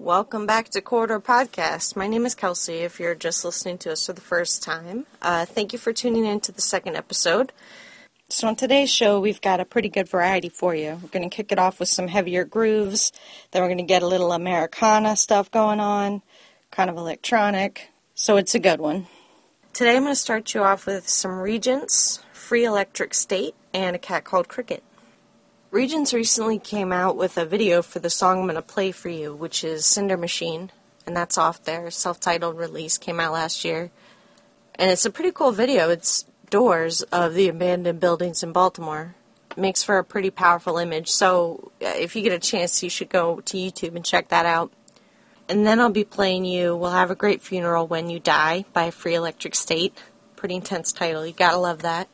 Welcome back to Corridor Podcast. My name is Kelsey. If you're just listening to us for the first time, uh, thank you for tuning in to the second episode. So, on today's show, we've got a pretty good variety for you. We're going to kick it off with some heavier grooves, then we're going to get a little Americana stuff going on, kind of electronic. So, it's a good one. Today, I'm going to start you off with some Regents, Free Electric State, and a cat called Cricket. Regents recently came out with a video for the song I'm going to play for you, which is Cinder Machine, and that's off their self titled release, came out last year. And it's a pretty cool video. It's doors of the abandoned buildings in Baltimore. Makes for a pretty powerful image, so if you get a chance, you should go to YouTube and check that out. And then I'll be playing you We'll Have a Great Funeral When You Die by Free Electric State. Pretty intense title, you gotta love that.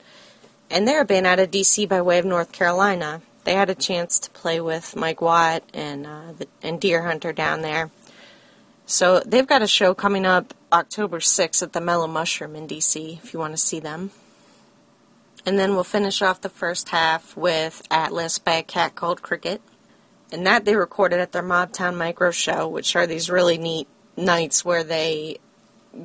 And they're a band out of DC by way of North Carolina they had a chance to play with Mike Watt and uh, the, and Deerhunter down there. So they've got a show coming up October 6th at the Mellow Mushroom in DC if you want to see them. And then we'll finish off the first half with Atlas by a cat called Cricket. And that they recorded at their Mobtown Micro Show, which are these really neat nights where they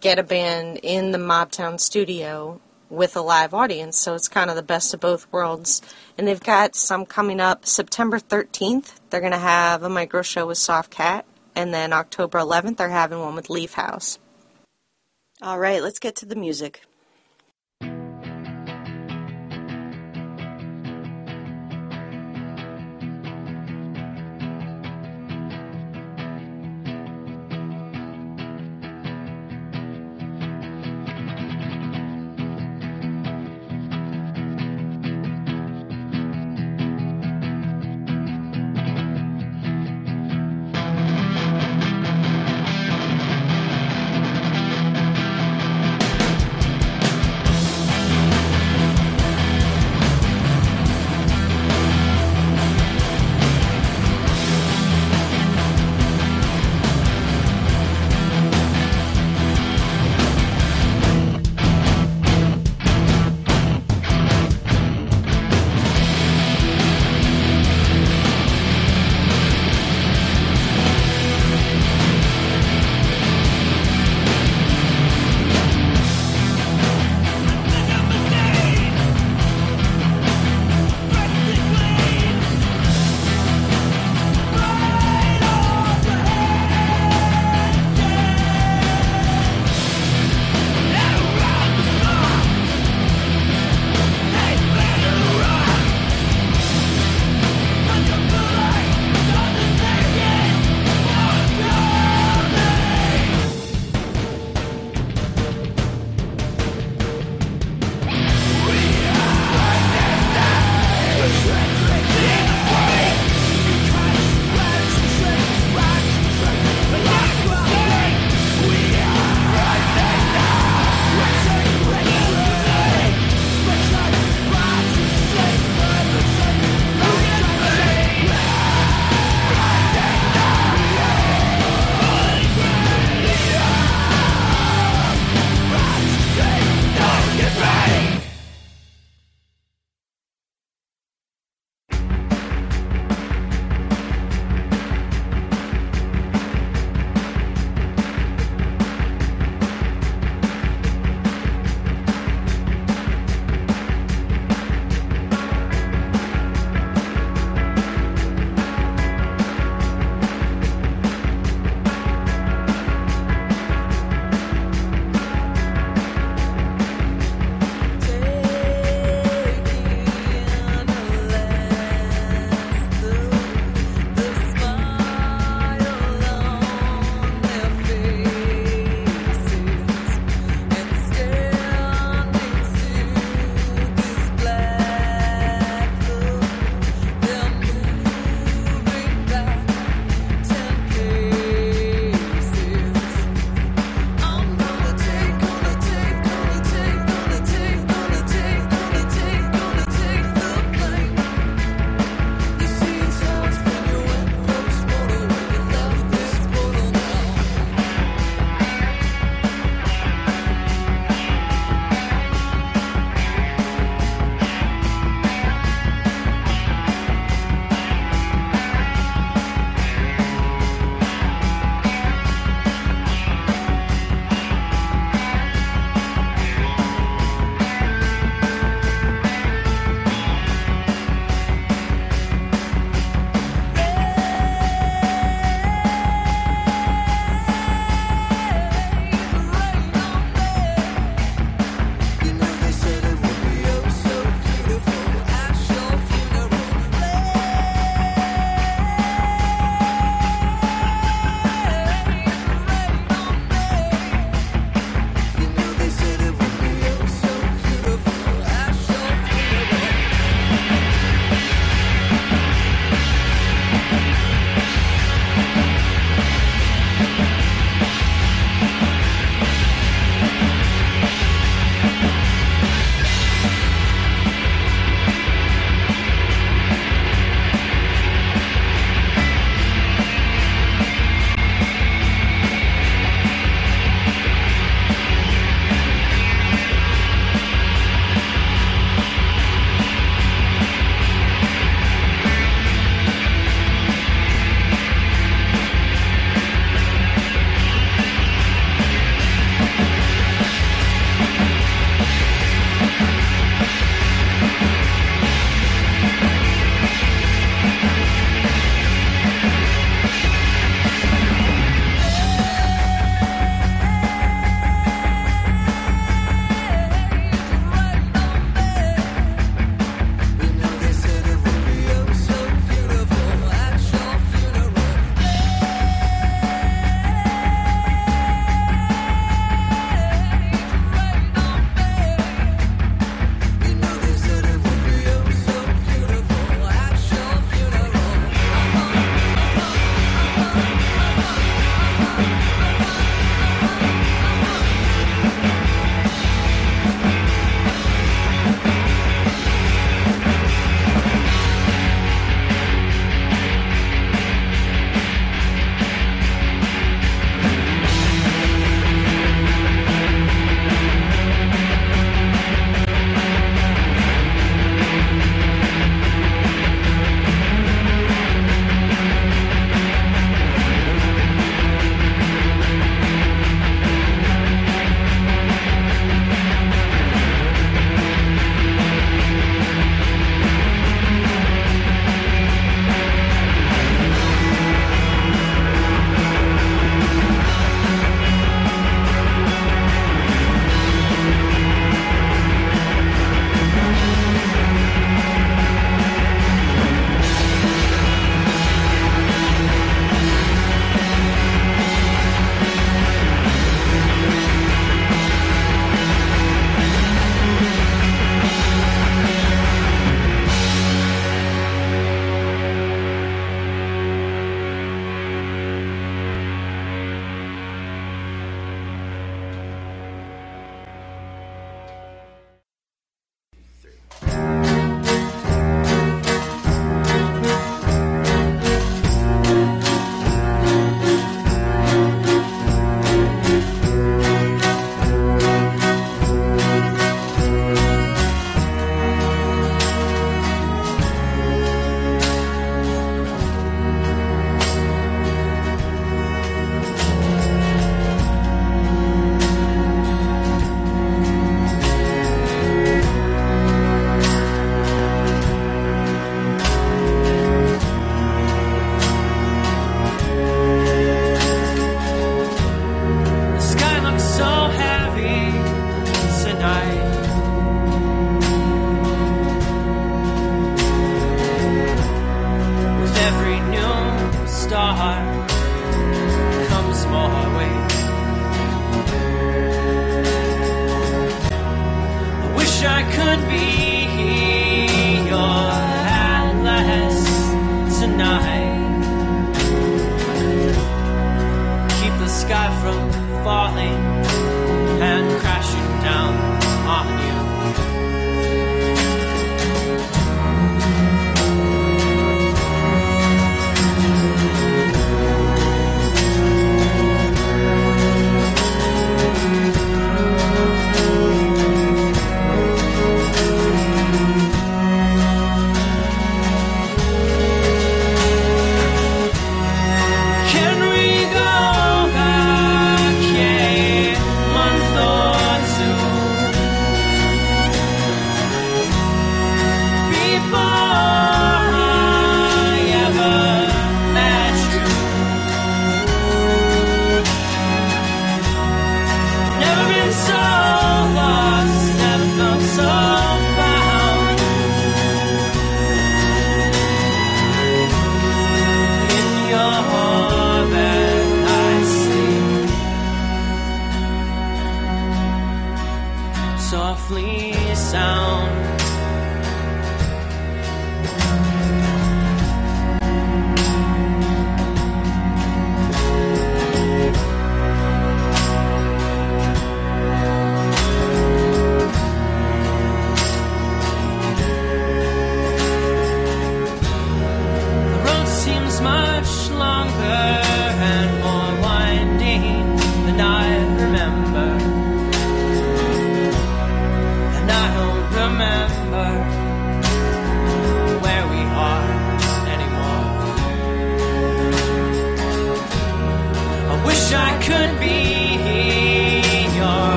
get a band in the Mobtown studio with a live audience, so it's kind of the best of both worlds. And they've got some coming up September 13th. They're going to have a micro show with Soft Cat, and then October 11th, they're having one with Leaf House. All right, let's get to the music.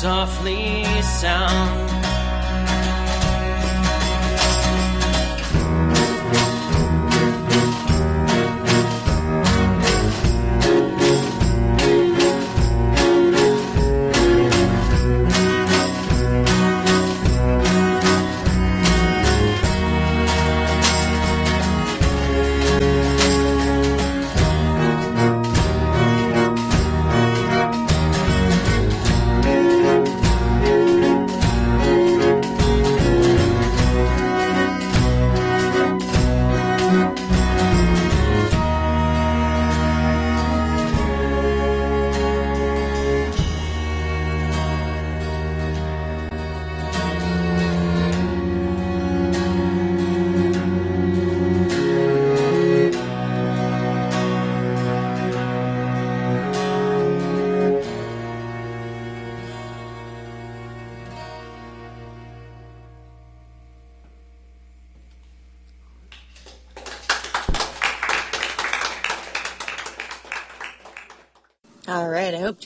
Softly sound.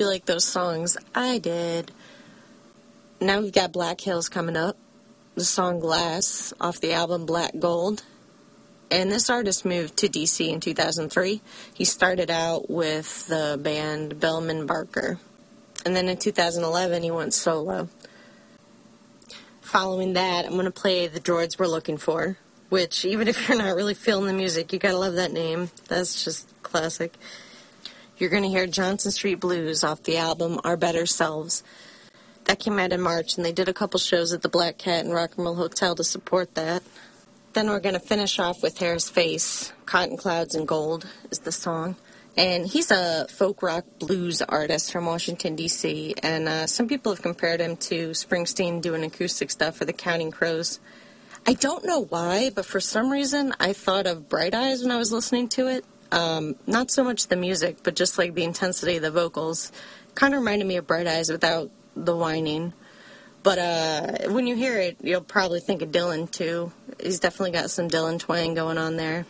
Like those songs. I did. Now we've got Black Hills coming up. The song Glass off the album Black Gold. And this artist moved to DC in 2003. He started out with the band Bellman Barker. And then in 2011, he went solo. Following that, I'm going to play The Droids We're Looking For. which, even if you're not really feeling the music, you gotta love that name. That's just classic. You're gonna hear Johnson Street Blues off the album Our Better Selves. That came out in March, and they did a couple shows at the Black Cat and Rock and Roll Hotel to support that. Then we're gonna finish off with Harris Face. Cotton Clouds and Gold is the song. And he's a folk rock blues artist from Washington, D.C., and uh, some people have compared him to Springsteen doing acoustic stuff for the Counting Crows. I don't know why, but for some reason I thought of Bright Eyes when I was listening to it. Um, not so much the music, but just like the intensity of the vocals. Kind of reminded me of Bright Eyes without the whining. But uh, when you hear it, you'll probably think of Dylan too. He's definitely got some Dylan twang going on there.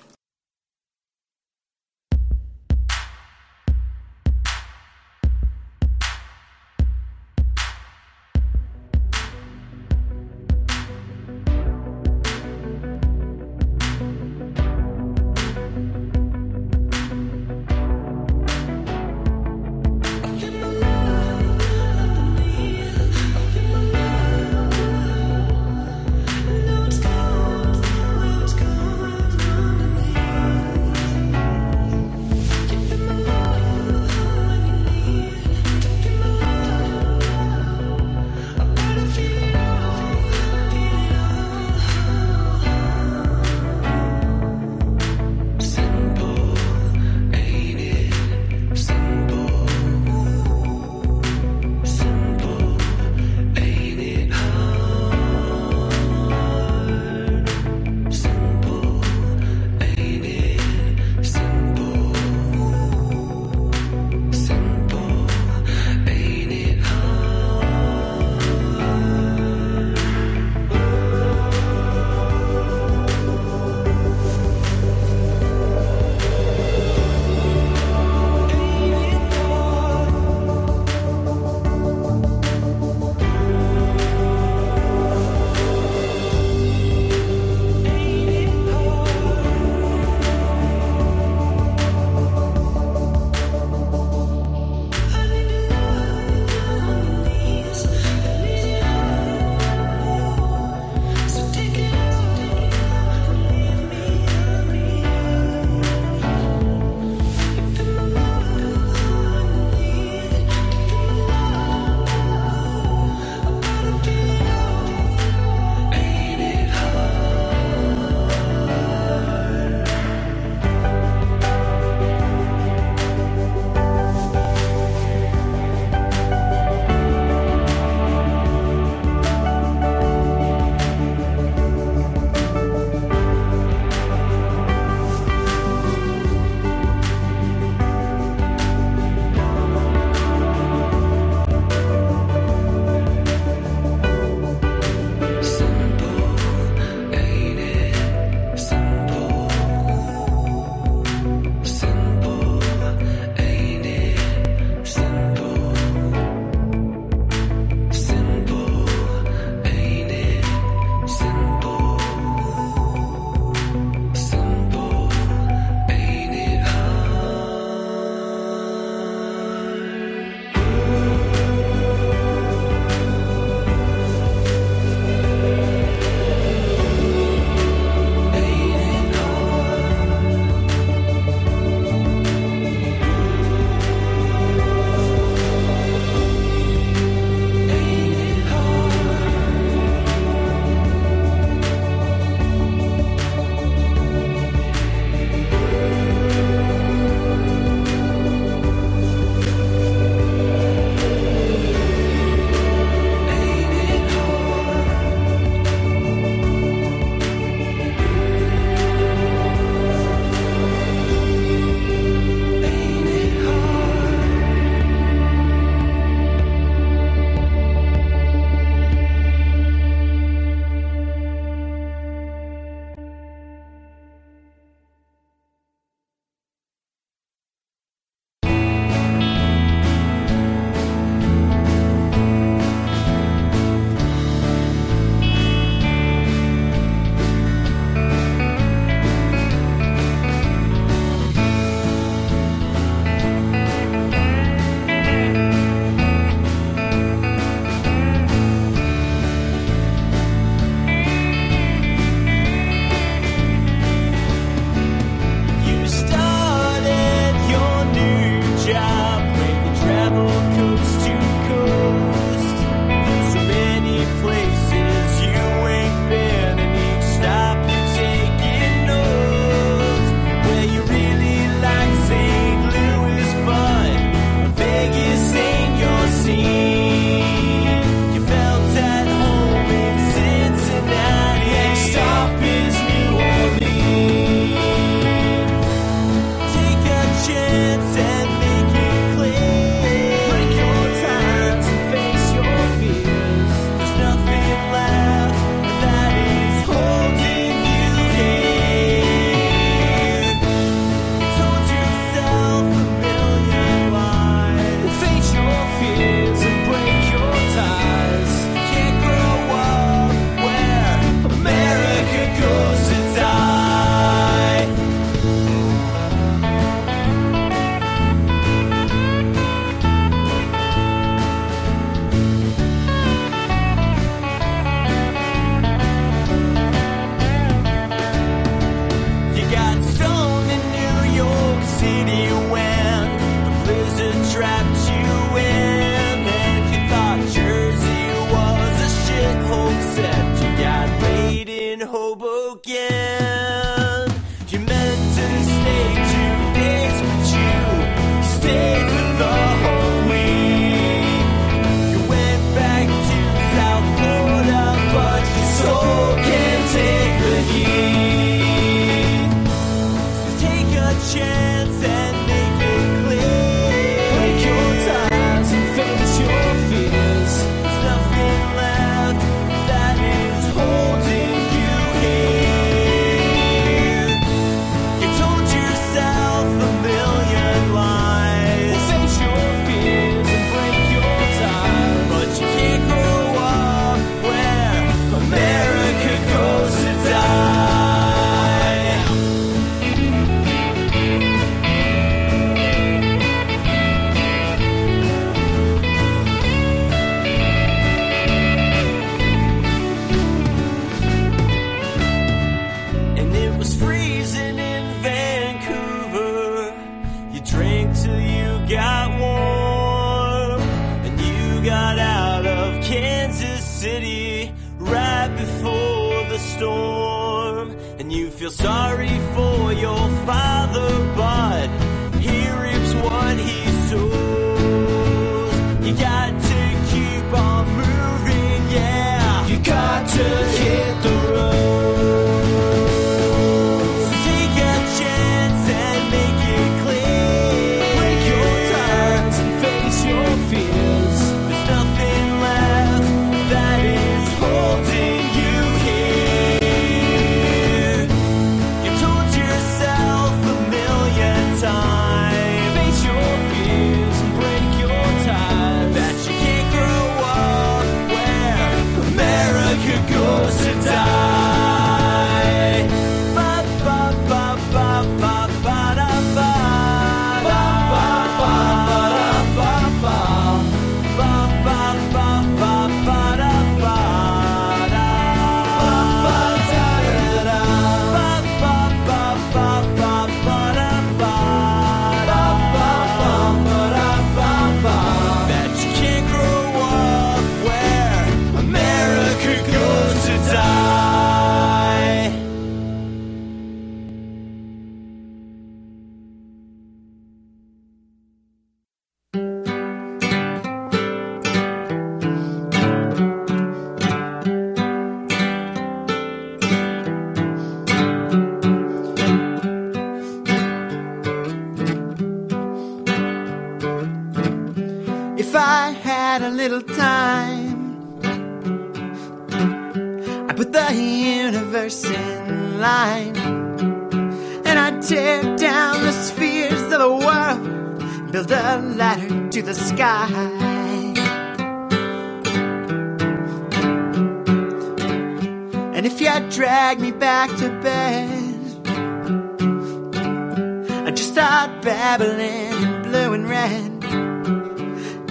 Babbling in blue and red.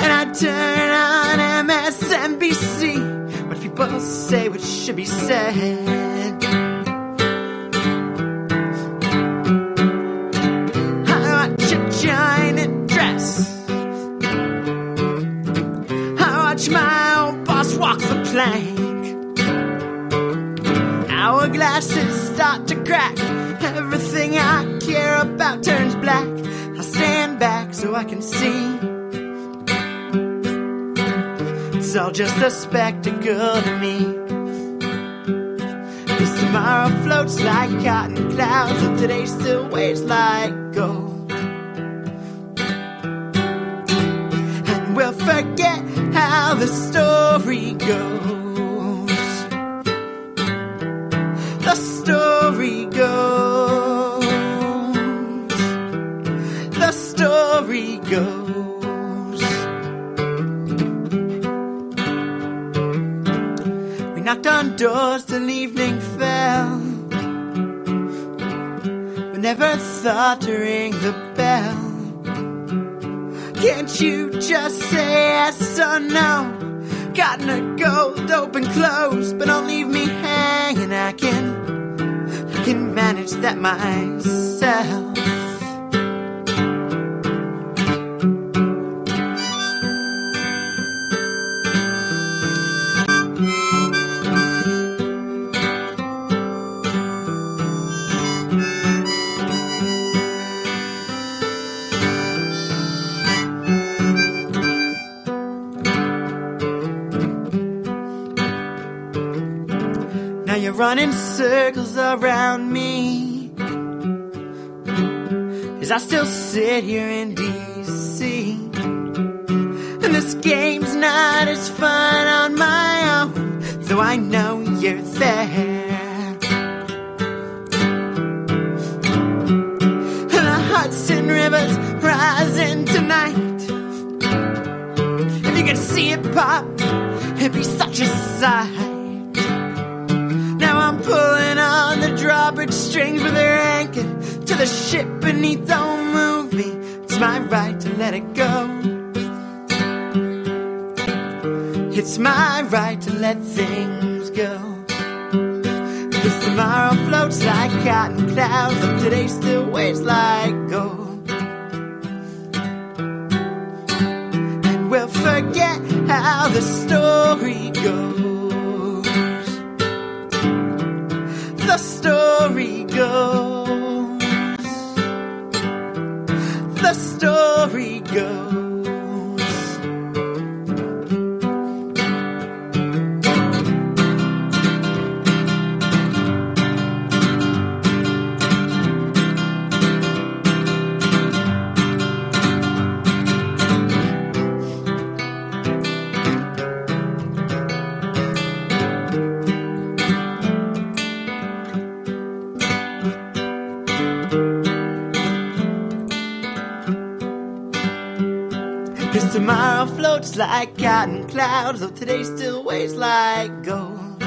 And I turn on MSNBC. What people say, what should be said. Just a spectacle to me. Cause tomorrow floats like cotton clouds, and today still weighs like gold. And we'll forget how the story goes. Knocked on doors till evening fell. We never thought to ring the bell. Can't you just say yes or no? Gotten a gold open close, but don't leave me hanging. I can, I can manage that myself. Running circles around me. As I still sit here in DC. And this game's not as fun on my own, though I know you're there. And the Hudson River's rising tonight. If you could see it pop, it'd be such a sight. On drawbridge strings with their anchor to the ship beneath. Don't move me. It's my right to let it go. It's my right to let things go. Cause tomorrow floats like cotton clouds, and today still weighs like gold. And we'll forget how the story goes. Clouds, though today still weighs like gold.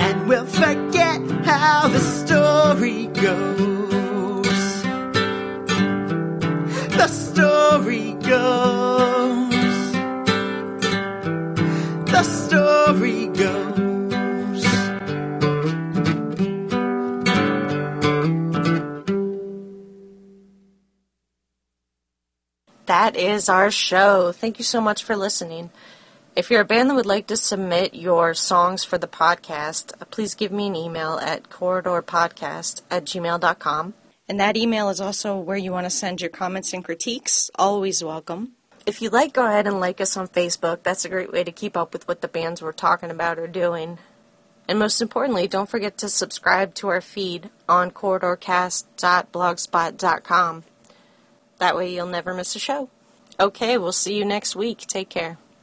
And we'll forget how the story goes. The story goes. That is our show. Thank you so much for listening. If you're a band that would like to submit your songs for the podcast, uh, please give me an email at corridorpodcast at gmail.com. And that email is also where you want to send your comments and critiques. Always welcome. If you like, go ahead and like us on Facebook. That's a great way to keep up with what the bands we're talking about are doing. And most importantly, don't forget to subscribe to our feed on corridorcast.blogspot.com. That way you'll never miss a show. Okay, we'll see you next week. Take care.